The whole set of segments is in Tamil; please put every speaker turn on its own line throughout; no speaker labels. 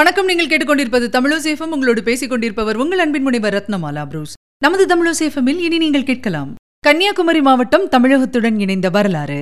வணக்கம். நீங்கள் கேட்டுக்கொண்டிருப்பது தமிழோசேஃபம் உங்களோடு பேசிக் கொண்டிருப்பவர் உங்கள் அன்பின் முனைவர் ரத்னமாலா புரூஸ். நமது தமிழோசேஃபமில் இனி நீங்கள் கேட்கலாம். கன்னியாகுமரி மாவட்டம் தமிழகத்துடன் இணைந்த வரலாறு.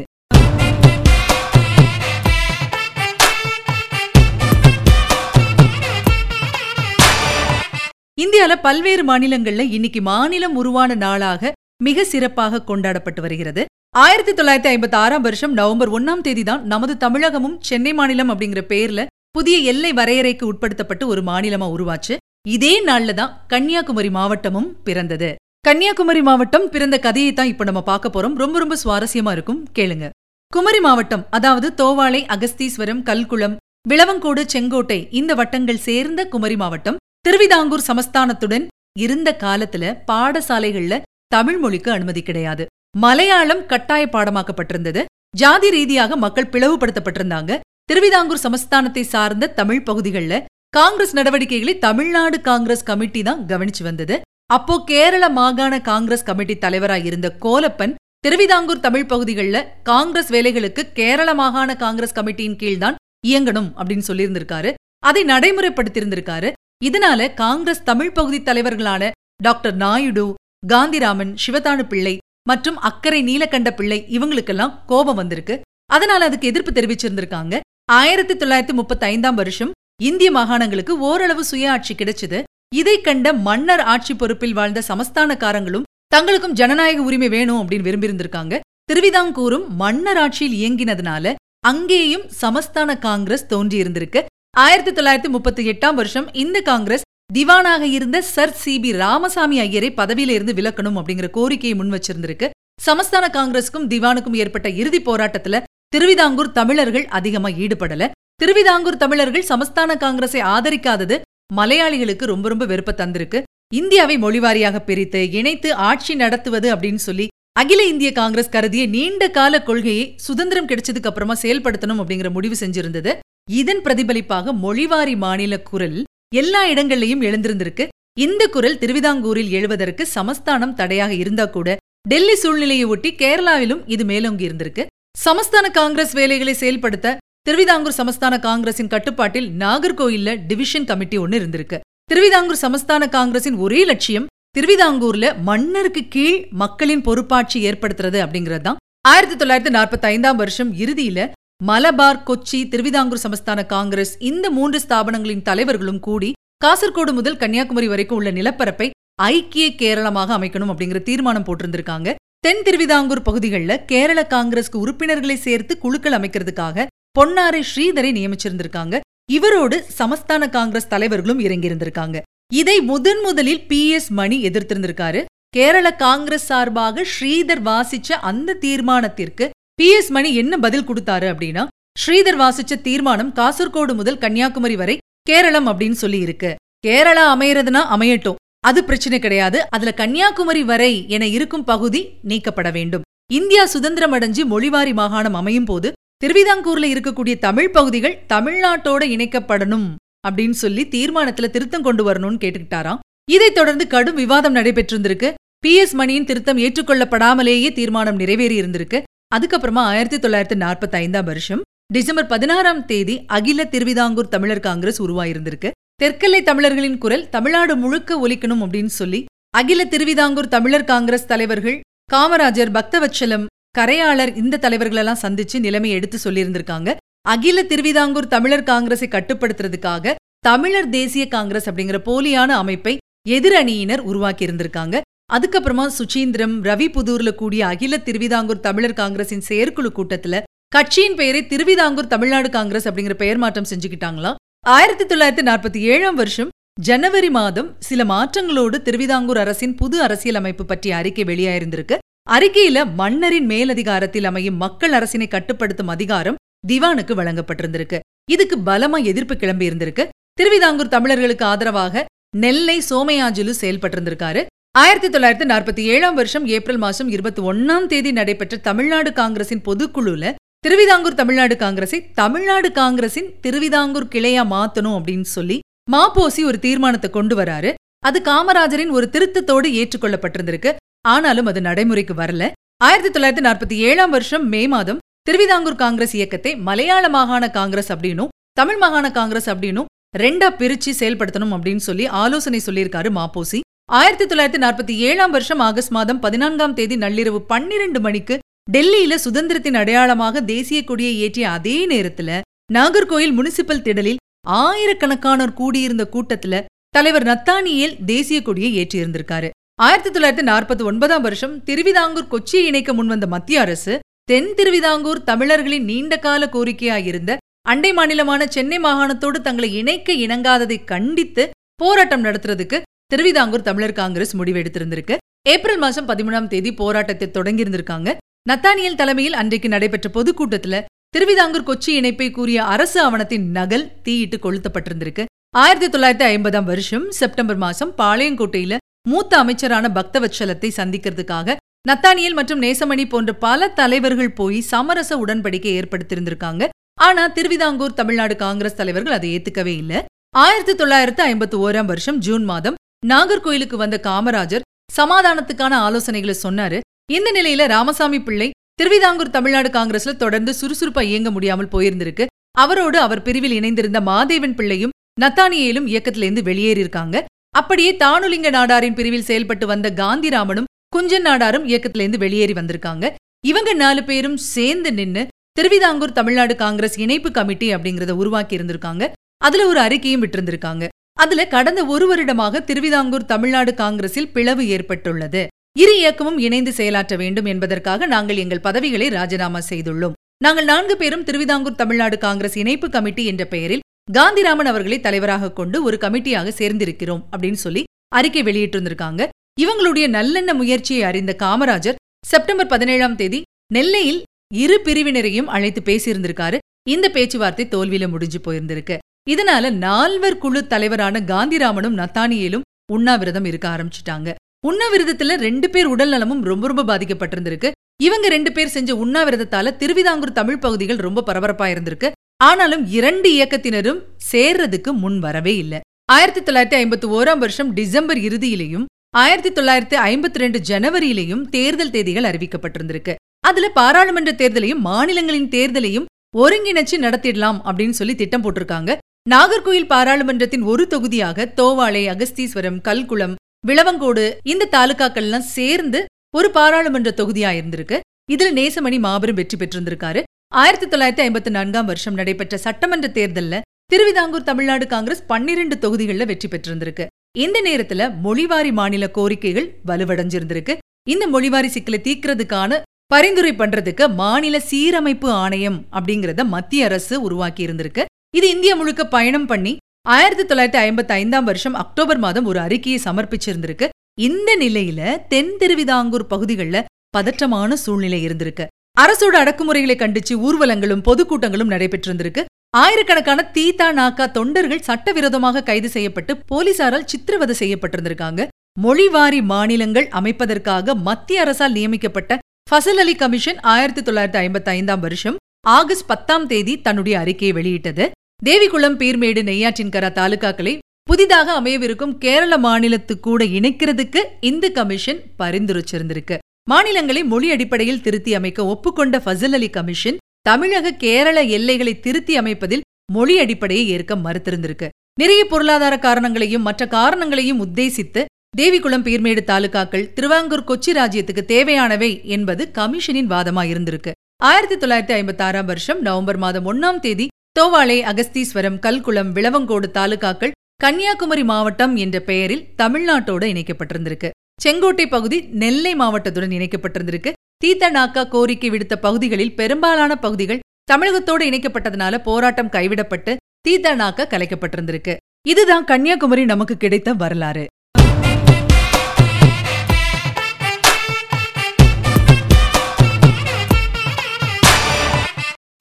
இந்தியாவில் பல்வேறு மாநிலங்களில் இன்னைக்கு மாநிலம் உருவான நாளாக மிக சிறப்பாக கொண்டாடப்பட்டு வருகிறது. ஆயிரத்தி தொள்ளாயிரத்தி ஐம்பத்தி ஆறாம் வருஷம் நவம்பர் ஒன்னாம் தேதி தான் நமது தமிழகமும் சென்னை மாநிலம் அப்படிங்கிற பேர்ல புதிய எல்லை வரையறைக்கு உட்படுத்தப்பட்டு ஒரு மாநிலமா உருவாச்சு. இதே நாள்ல தான் கன்னியாகுமரி மாவட்டமும் பிறந்தது. கன்னியாகுமரி மாவட்டம் பிறந்த கதையை தான் இப்ப நம்ம பார்க்க போறோம். ரொம்ப ரொம்ப சுவாரஸ்யமா இருக்கும். கேளுங்க. குமரி மாவட்டம் அதாவது தோவாளை அகஸ்தீஸ்வரம் கல்குளம் விளவங்கோடு செங்கோட்டை இந்த வட்டங்கள் சேர்ந்த குமரி மாவட்டம். திருவிதாங்கூர் சமஸ்தானத்துடன் இருந்த காலத்துல பாடசாலைகள்ல தமிழ் மொழிக்கு அனுமதி கிடையாது. மலையாளம் கட்டாய பாடமாக்கப்பட்டிருந்தது. ஜாதி ரீதியாக மக்கள் பிளவுபடுத்தப்பட்டிருந்தாங்க. திருவிதாங்கூர் சமஸ்தானத்தை சார்ந்த தமிழ் பகுதிகள்ல காங்கிரஸ் நடவடிக்கைகளை தமிழ்நாடு காங்கிரஸ் கமிட்டி தான் கவனிச்சு வந்தது. அப்போ கேரள மாகாண காங்கிரஸ் கமிட்டி தலைவராக இருந்த கோலப்பன் திருவிதாங்கூர் தமிழ் பகுதிகளில் காங்கிரஸ் வேலைகளுக்கு கேரள மாகாண காங்கிரஸ் கமிட்டியின் கீழ் தான் இயங்கணும் அப்படின்னு சொல்லியிருந்திருக்காரு. அதை நடைமுறைப்படுத்தியிருந்திருக்காரு. இதனால காங்கிரஸ் தமிழ் பகுதி தலைவர்களான டாக்டர் நாயுடு காந்திராமன் சிவதானு பிள்ளை மற்றும் அக்கறை நீலகண்ட பிள்ளை இவங்களுக்கெல்லாம் கோபம் வந்திருக்கு. அதனால அதுக்கு எதிர்ப்பு தெரிவிச்சிருந்திருக்காங்க. ஆயிரத்தி தொள்ளாயிரத்தி முப்பத்தி ஐந்தாம் வருஷம் இந்திய மாகாணங்களுக்கு ஓரளவு சுய ஆட்சி கிடைச்சது. இதை கண்ட மன்னர் ஆட்சி பொறுப்பில் வாழ்ந்த சமஸ்தானக்காரங்களும் தங்களுக்கும் ஜனநாயக உரிமை வேணும் அப்படின்னு விரும்பியிருந்திருக்காங்க. திருவிதாங்கூரும் மன்னர் ஆட்சியில் இயங்கினதுனால அங்கேயும் சமஸ்தான காங்கிரஸ் தோன்றியிருந்திருக்கு. ஆயிரத்தி தொள்ளாயிரத்தி முப்பத்தி எட்டாம் வருஷம் இந்த காங்கிரஸ் திவானாக இருந்த சர் சி பி ராமசாமி ஐயரை பதவியில இருந்து விலக்கணும் அப்படிங்கிற கோரிக்கையை முன் வச்சிருந்திருக்கு சமஸ்தான காங்கிரஸுக்கும் திவானுக்கும் ஏற்பட்ட இறுதி போராட்டத்துல திருவிதாங்கூர் தமிழர்கள் அதிகமா ஈடுபடல. திருவிதாங்கூர் தமிழர்கள் சமஸ்தான காங்கிரஸை ஆதரிக்காதது மலையாளிகளுக்கு ரொம்ப ரொம்ப வெறுப்ப தந்திருக்கு. இந்தியாவை மொழிவாரியாக பிரித்து இணைத்து ஆட்சி நடத்துவது அப்படின்னு சொல்லி அகில இந்திய காங்கிரஸ் கருதிய நீண்ட கால கொள்கையை சுதந்திரம் கிடைச்சதுக்கு அப்புறமா செயல்படுத்தணும் அப்படிங்கிற முடிவு செஞ்சிருந்தது. இதன் பிரதிபலிப்பாக மொழிவாரி மாநில குரல் எல்லா இடங்கள்லயும் எழுந்திருந்திருக்கு. இந்த குரல் திருவிதாங்கூரில் எழுவதற்கு சமஸ்தானம் தடையாக இருந்தா கூட டெல்லி சூழ்நிலையை ஒட்டி கேரளாவிலும் இது மேலோங்கி இருந்திருக்கு. சமஸ்தான காங்கிரஸ் வேலைகளை செயல்படுத்த திருவிதாங்கூர் சமஸ்தான காங்கிரசின் கட்டுப்பாட்டில் நாகர்கோயில்ல டிவிஷன் கமிட்டி ஒன்னு இருந்திருக்கு. திருவிதாங்கூர் சமஸ்தான காங்கிரசின் ஒரே லட்சியம் திருவிதாங்கூர்ல மன்னருக்கு கீழ் மக்களின் பொறுப்பாட்சி ஏற்படுத்துறது அப்படிங்கிறது தான். ஆயிரத்தி தொள்ளாயிரத்தி நாற்பத்தி ஐந்தாம் வருஷம் இறுதியில மலபார் கொச்சி திருவிதாங்கூர் சமஸ்தான காங்கிரஸ் இந்த மூன்று ஸ்தாபனங்களின் தலைவர்களும் கூடி காசர்கோடு முதல் கன்னியாகுமரி வரைக்கும் உள்ள நிலப்பரப்பை ஐக்கிய கேரளமாக அமைக்கணும் அப்படிங்கிற தீர்மானம் போட்டிருந்திருக்காங்க. தென் திருவிதாங்கூர் பகுதிகளில் கேரள காங்கிரஸ்க்கு உறுப்பினர்களை சேர்த்து குழுக்கள் அமைக்கிறதுக்காக பொன்னாரை ஸ்ரீதரை நியமிச்சிருந்திருக்காங்க. இவரோடு சமஸ்தான காங்கிரஸ் தலைவர்களும் இறங்கியிருந்திருக்காங்க. இதை முதன் முதலில் பி எஸ் மணி எதிர்த்திருந்திருக்காரு. கேரள காங்கிரஸ் சார்பாக ஸ்ரீதர் வாசிச்ச அந்த தீர்மானத்திற்கு பி எஸ் மணி என்ன பதில் கொடுத்தாரு அப்படின்னா ஸ்ரீதர் வாசிச்ச தீர்மானம் காசர்கோடு முதல் கன்னியாகுமரி வரை கேரளம் அப்படின்னு சொல்லி இருக்கு கேரளா அமையறதுனா அமையட்டும். அது பிரச்சனை கிடையாது. அதுல கன்னியாகுமரி வரை என இருக்கும் பகுதி நீக்கப்பட வேண்டும். இந்தியா சுதந்திரம் அடைஞ்சு மொழிவாரி மாகாணம் அமையும் போது திருவிதாங்கூர்ல இருக்கக்கூடிய தமிழ் பகுதிகள் தமிழ்நாட்டோட இணைக்கப்படணும் அப்படின்னு சொல்லி தீர்மானத்துல திருத்தம் கொண்டு வரணும்னு கேட்டுக்கிட்டாராம். இதைத் தொடர்ந்து கடும் விவாதம் நடைபெற்றிருந்திருக்கு. பி எஸ் மணியின் திருத்தம் ஏற்றுக்கொள்ளப்படாமலேயே தீர்மானம் நிறைவேறி இருந்திருக்கு. அதுக்கப்புறமா ஆயிரத்தி தொள்ளாயிரத்தி நாற்பத்தி ஐந்தாம் வருஷம் டிசம்பர் பதினாறாம் தேதி அகில திருவிதாங்கூர் தமிழர் காங்கிரஸ் உருவாயிருந்திருக்கு. தெற்கெல்லை தமிழர்களின் குரல் தமிழ்நாடு முழுக்க ஒலிக்கணும் அப்படின்னு சொல்லி அகில திருவிதாங்கூர் தமிழர் காங்கிரஸ் தலைவர்கள் காமராஜர் பக்தவச்சலம் கரையாளர் இந்த தலைவர்களெல்லாம் சந்திச்சு நிலைமை எடுத்து சொல்லியிருந்திருக்காங்க. அகில திருவிதாங்கூர் தமிழர் காங்கிரஸை கட்டுப்படுத்துறதுக்காக தமிழர் தேசிய காங்கிரஸ் அப்படிங்கிற போலியான அமைப்பை எதிரணியினர் உருவாக்கி இருந்திருக்காங்க அதுக்கப்புறமா சுச்சீந்திரம் ரவி புதூர்ல கூடிய அகில திருவிதாங்கூர் தமிழர் காங்கிரசின் செயற்குழு கூட்டத்துல கட்சியின் பெயரை திருவிதாங்கூர் தமிழ்நாடு காங்கிரஸ் அப்படிங்கிற பெயர் மாற்றம் செஞ்சுக்கிட்டாங்களா ஆயிரத்தி தொள்ளாயிரத்தி நாற்பத்தி ஏழாம் வருஷம் ஜனவரி மாதம் சில மாற்றங்களோடு திருவிதாங்கூர் அரசின் புது அரசியலமைப்பு பற்றிய அறிக்கை வெளியாயிருந்திருக்கு. அறிக்கையில மன்னரின் மேலதிகாரத்தில் அமையும் மக்கள் அரசினை கட்டுப்படுத்தும் அதிகாரம் திவானுக்கு வழங்கப்பட்டிருந்திருக்கு. இதுக்கு பலமா எதிர்ப்பு கிளம்பி இருந்திருக்கு. திருவிதாங்கூர் தமிழர்களுக்கு ஆதரவாக நெல்லை சோமயாஜுலு செயல்பட்டிருந்திருக்காரு. ஆயிரத்தி தொள்ளாயிரத்தி நாற்பத்தி ஏழாம் வருஷம் ஏப்ரல் மாசம் இருபத்தி ஒன்னாம் தேதி நடைபெற்ற தமிழ்நாடு காங்கிரசின் பொதுக்குழுல திருவிதாங்கூர் தமிழ்நாடு காங்கிரஸை தமிழ்நாடு காங்கிரசின் திருவிதாங்கூர் கிளையா மாத்தணும் அப்படின்னு சொல்லி மாப்போசி ஒரு தீர்மானத்தை கொண்டு வராரு. அது காமராஜரின் ஒரு திருத்தத்தோடு ஏற்றுக்கொள்ளப்பட்டிருந்திருக்கு. ஆனாலும் அது நடைமுறைக்கு வரல. ஆயிரத்தி தொள்ளாயிரத்தி நாற்பத்தி ஏழாம் வருஷம் மே மாதம் திருவிதாங்கூர் காங்கிரஸ் இயக்கத்தை மலையாள மாகாண காங்கிரஸ் அப்படின்னும் தமிழ் மாகாண காங்கிரஸ் அப்படின்னும் ரெண்டா பிரிச்சு செயல்படுத்தணும் அப்படின்னு சொல்லி ஆலோசனை சொல்லியிருக்காரு மாப்போசி ஆயிரத்தி தொள்ளாயிரத்தி நாற்பத்தி ஏழாம் வருஷம் ஆகஸ்ட் மாதம் பதினான்காம் தேதி நள்ளிரவு பன்னிரண்டு மணிக்கு டெல்லியில சுதந்திரத்தின் அடையாளமாக தேசிய கொடியை ஏற்றிய அதே நேரத்துல நாகர்கோயில் முனிசிபல் திடலில் ஆயிரக்கணக்கானோர் கூடியிருந்த கூட்டத்துல தலைவர் நத்தானியேல் தேசிய கொடியை ஏற்றியிருந்திருக்காரு. ஆயிரத்தி தொள்ளாயிரத்தி நாற்பத்தி ஒன்பதாம் வருஷம் திருவிதாங்கூர் கொச்சியை இணைக்க முன்வந்த மத்திய அரசு தென் திருவிதாங்கூர் தமிழர்களின் நீண்டகால கோரிக்கையாயிருந்த அண்டை மாநிலமான சென்னை மாகாணத்தோடு தங்களை இணைக்க இணங்காததை கண்டித்து போராட்டம் நடத்துறதுக்கு திருவிதாங்கூர் தமிழர் காங்கிரஸ் முடிவெடுத்திருந்திருக்கு ஏப்ரல் மாசம் பதிமூணாம் தேதி போராட்டத்தை தொடங்கியிருந்திருக்காங்க. நத்தானியல் தலைமையில் அன்றைக்கு நடைபெற்ற பொதுக்கூட்டத்தில் திருவிதாங்கூர் கொச்சி இணைப்பை கூறிய அரசு ஆவணத்தின் நகல் தீயிட்டு கொளுத்தப்பட்டிருந்திருக்கு. ஆயிரத்தி தொள்ளாயிரத்தி ஐம்பதாம் வருஷம் செப்டம்பர் மாசம் பாளையங்கோட்டையில மூத்த அமைச்சரான பக்தவச்சலத்தை சந்திக்கிறதுக்காக நத்தானியல் மற்றும் நேசமணி போன்ற பல தலைவர்கள் போய் சமரச உடன்படிக்கை ஏற்படுத்தியிருந்திருக்காங்க. ஆனா திருவிதாங்கூர் தமிழ்நாடு காங்கிரஸ் தலைவர்கள் அதை ஏத்துக்கவே இல்ல. ஆயிரத்தி தொள்ளாயிரத்து ஐம்பத்தி ஓராம் வருஷம் ஜூன் மாதம் நாகர்கோயிலுக்கு வந்த காமராஜர் சமாதானத்துக்கான ஆலோசனைகளை சொன்னாரு. இந்த நிலையில ராமசாமி பிள்ளை திருவிதாங்கூர் தமிழ்நாடு காங்கிரஸ்ல தொடர்ந்து சுறுசுறுப்பா இயங்க முடியாமல் போயிருந்திருக்கு. அவரோடு அவர் பிரிவில் இணைந்திருந்த மாதேவன் பிள்ளையும் நத்தானியேலும் இயக்கத்திலிருந்து வெளியேறியிருக்காங்க. அப்படியே தானுலிங்க நாடாரின் பிரிவில் செயல்பட்டு வந்த காந்திராமனும் குஞ்சன் நாடாரும் இயக்கத்திலிருந்து வெளியேறி வந்திருக்காங்க. இவங்க நாலு பேரும் சேர்ந்து நின்னு திருவிதாங்கூர் தமிழ்நாடு காங்கிரஸ் இணைப்பு கமிட்டி அப்படிங்கறத உருவாக்கி இருந்திருக்காங்க. அதுல ஒரு அறிக்கையும் விட்டிருந்திருக்காங்க. அதுல கடந்த ஒரு வருடமாக திருவிதாங்கூர் தமிழ்நாடு காங்கிரஸில் பிளவு ஏற்பட்டுள்ளது. இரு இயக்கமும் இணைந்து செயலாற்ற வேண்டும் என்பதற்காக நாங்கள் எங்கள் பதவிகளை ராஜினாமா செய்துள்ளோம். நாங்கள் நான்கு பேரும் திருவிதாங்கூர் தமிழ்நாடு காங்கிரஸ் இணைப்பு கமிட்டி என்ற பெயரில் காந்திராமன் அவர்களை தலைவராக கொண்டு ஒரு கமிட்டியாக சேர்ந்திருக்கிறோம் அப்படின்னு சொல்லி அறிக்கை வெளியிட்டிருந்திருக்காங்க. இவங்களுடைய நல்லெண்ண முயற்சியை அறிந்த காமராஜர் செப்டம்பர் பதினேழாம் தேதி நெல்லையில் இரு பிரிவினரையும் அழைத்து பேசியிருந்திருக்காரு. இந்த பேச்சுவார்த்தை தோல்வியில முடிஞ்சு போயிருந்திருக்கு. இதனால நால்வர் குழு தலைவரான காந்திராமனும் நத்தானியிலும் உண்ணாவிரதம் இருக்க ஆரம்பிச்சிட்டாங்க. உண்ணாவிரதத்துல ரெண்டு பேர் உடல் நலமும் ரொம்ப ரொம்ப பாதிக்கப்பட்டிருந்திருக்கு. இவங்க ரெண்டு பேர் செஞ்ச உண்ணாவிரதத்தால திருவிதாங்கூர் தமிழ் பகுதிகள் ரொம்ப பரபரப்பா இருந்திருக்கு. ஆனாலும் இரண்டு இயக்கத்தினரும் சேர்றதுக்கு முன் வரவே இல்ல. ஆயிரத்தி தொள்ளாயிரத்தி ஐம்பத்தி ஓராம் வருஷம் டிசம்பர் இறுதியிலையும் ஆயிரத்தி தொள்ளாயிரத்தி ஐம்பத்தி ரெண்டு ஜனவரியிலையும் தேர்தல் தேதிகள் அறிவிக்கப்பட்டிருந்திருக்கு. அதுல பாராளுமன்ற தேர்தலையும் மாநிலங்களின் தேர்தலையும் ஒருங்கிணைச்சு நடத்திடலாம் அப்படின்னு சொல்லி திட்டம் போட்டிருக்காங்க. நாகர்கோயில் பாராளுமன்றத்தின் ஒரு தொகுதியாக தோவாளை அகஸ்தீஸ்வரம் கல்குளம் விளவங்கோடு இந்த தாலுகாக்கள்லாம் சேர்ந்து ஒரு பாராளுமன்ற தொகுதியா இருந்திருக்கு. இதுல நேசமணி மாபெரும் வெற்றி பெற்றிருந்திருக்காரு. ஆயிரத்தி தொள்ளாயிரத்தி ஐம்பத்தி நான்காம் வருஷம் நடைபெற்ற சட்டமன்ற தேர்தல்ல திருவிதாங்கூர் தமிழ்நாடு காங்கிரஸ் பன்னிரண்டு தொகுதிகள்ல வெற்றி பெற்றிருந்திருக்கு. இந்த நேரத்துல மொழிவாரி மாநில கோரிக்கைகள் வலுவடைஞ்சிருந்திருக்கு. இந்த மொழிவாரி சிக்கலை தீக்கிறதுக்கான பரிந்துரை பண்றதுக்கு மாநில சீரமைப்பு ஆணையம் அப்படிங்கறத மத்திய அரசு உருவாக்கி இருந்திருக்கு இது இந்தியா முழுக்க பயணம் பண்ணி ஆயிரத்தி தொள்ளாயிரத்தி ஐம்பத்தி ஐந்தாம் வருஷம் அக்டோபர் மாதம் ஒரு அறிக்கையை சமர்ப்பிச்சிருந்திருக்கு. இந்த நிலையில தென் திருவிதாங்கூர் பகுதிகளில் பதற்றமான சூழ்நிலை இருந்திருக்கு. அரசோட அடக்குமுறைகளை கண்டிச்சு ஊர்வலங்களும் பொதுக்கூட்டங்களும் நடைபெற்றிருந்திருக்கு. ஆயிரக்கணக்கான தீதா நாக்கா தொண்டர்கள் சட்டவிரோதமாக கைது செய்யப்பட்டு போலீசாரால் சித்திரவதை செய்யப்பட்டிருந்திருக்காங்க. மொழிவாரி மாநிலங்கள் அமைப்பதற்காக மத்திய அரசால் நியமிக்கப்பட்ட ஃபசல் அலி கமிஷன் ஆயிரத்தி தொள்ளாயிரத்தி ஐம்பத்தி ஐந்தாம் வருஷம் ஆகஸ்ட் பத்தாம் தேதி தன்னுடைய அறிக்கையை வெளியிட்டது. தேவிகுளம் பீர்மேடு நெய்யாற்றின்கரா தாலுகாக்களை புதிதாக அமையவிருக்கும் கேரள மாநிலத்து கூட இணைக்கிறதுக்கு இந்த கமிஷன் பரிந்துரைச்சிருந்திருக்கு. மாநிலங்களை மொழி அடிப்படையில் திருத்தி அமைக்க ஒப்புக்கொண்ட ஃபசல் அலி கமிஷன் தமிழக கேரள எல்லைகளை திருத்தி அமைப்பதில் மொழி அடிப்படையை ஏற்க மறுத்திருந்திருக்கு. நிறைய பொருளாதார காரணங்களையும் மற்ற காரணங்களையும் உத்தேசித்து தேவிக்குளம் பீர்மேடு தாலுகாக்கள் திருவாங்கூர் கொச்சி ராஜ்யத்துக்கு தேவையானவை என்பது கமிஷனின் வாதமா இருந்திருக்கு ஆயிரத்தி தொள்ளாயிரத்தி ஐம்பத்தி ஆறாம் வருஷம் நவம்பர் மாதம் ஒன்னாம் தேதி தோவாளை அகஸ்தீஸ்வரம் கல்குளம் விளவங்கோடு தாலுகாக்கள் கன்னியாகுமரி மாவட்டம் என்ற பெயரில் தமிழ்நாட்டோட இணைக்கப்பட்டிருந்திருக்கு. செங்கோட்டை பகுதி நெல்லை மாவட்டத்துடன் இணைக்கப்பட்டிருந்திருக்கு. தீத்தநாக்கா கோரிக்கை விடுத்த பகுதிகளில் பெரும்பாலான பகுதிகள் தமிழகத்தோடு இணைக்கப்பட்டதனால போராட்டம் கைவிடப்பட்டு தீத்தநாக்கா கலைக்கப்பட்டிருந்திருக்கு. இதுதான் கன்னியாகுமரி நமக்கு கிடைத்த வரலாறு.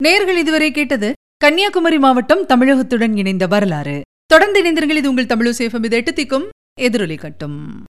நேர்கள் இதுவரை கேட்டது கன்னியாகுமரி மாவட்டம் தமிழகத்துடன் இணைந்த வரலாறு. தொடர்ந்து இணைந்திருங்கள். இது உங்கள் தமிழ் சேஃபம் இது எட்டு திக்கும் எதிரொலி கட்டும்.